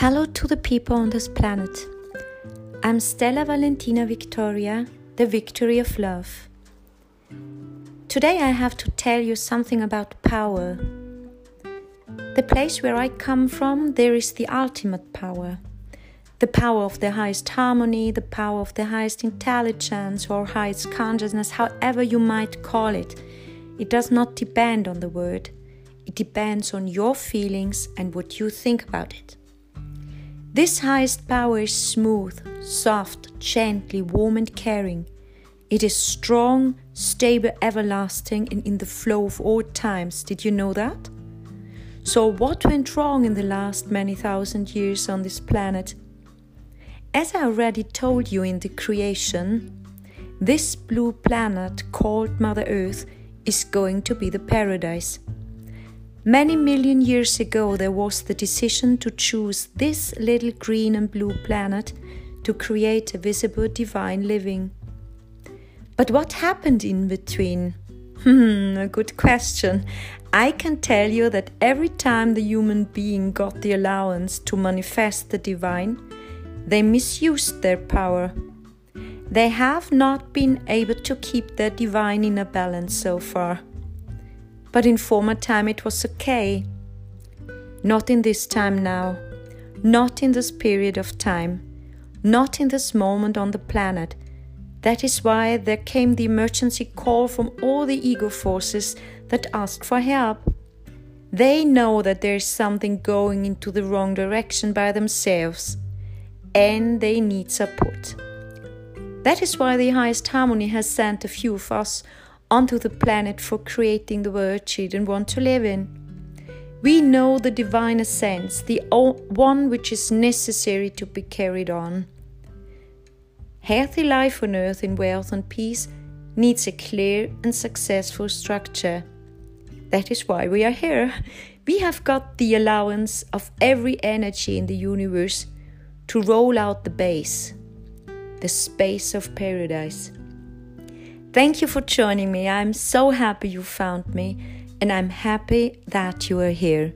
Hello to the people on this planet. I'm Stella Valentina Victoria, the victory of love. Today I have to tell you something about power. The place where I come from, there is the ultimate power. The power of the highest harmony, the power of the highest intelligence or highest consciousness, however you might call it. It does not depend on the word, it depends on your feelings and what you think about it. This highest power is smooth, soft, gently, warm, and caring. It is strong, stable, everlasting, and in the flow of all times. Did you know that? So, what went wrong in the last many thousand years on this planet? As I already told you in the creation, this blue planet called Mother Earth is going to be the paradise. Many million years ago, there was the decision to choose this little green and blue planet to create a visible divine living. But what happened in between? Hmm, a good question. I can tell you that every time the human being got the allowance to manifest the divine, they misused their power. They have not been able to keep their divine in a balance so far. But in former time it was okay. Not in this time now. Not in this period of time. Not in this moment on the planet. That is why there came the emergency call from all the ego forces that asked for help. They know that there is something going into the wrong direction by themselves, and they need support. That is why the highest harmony has sent a few of us onto the planet for creating the world children want to live in. We know the divine essence, the one which is necessary to be carried on. Healthy life on earth in wealth and peace needs a clear and successful structure. That is why we are here. We have got the allowance of every energy in the universe to roll out the base, the space of paradise. Thank you for joining me. I'm so happy you found me, and I'm happy that you are here.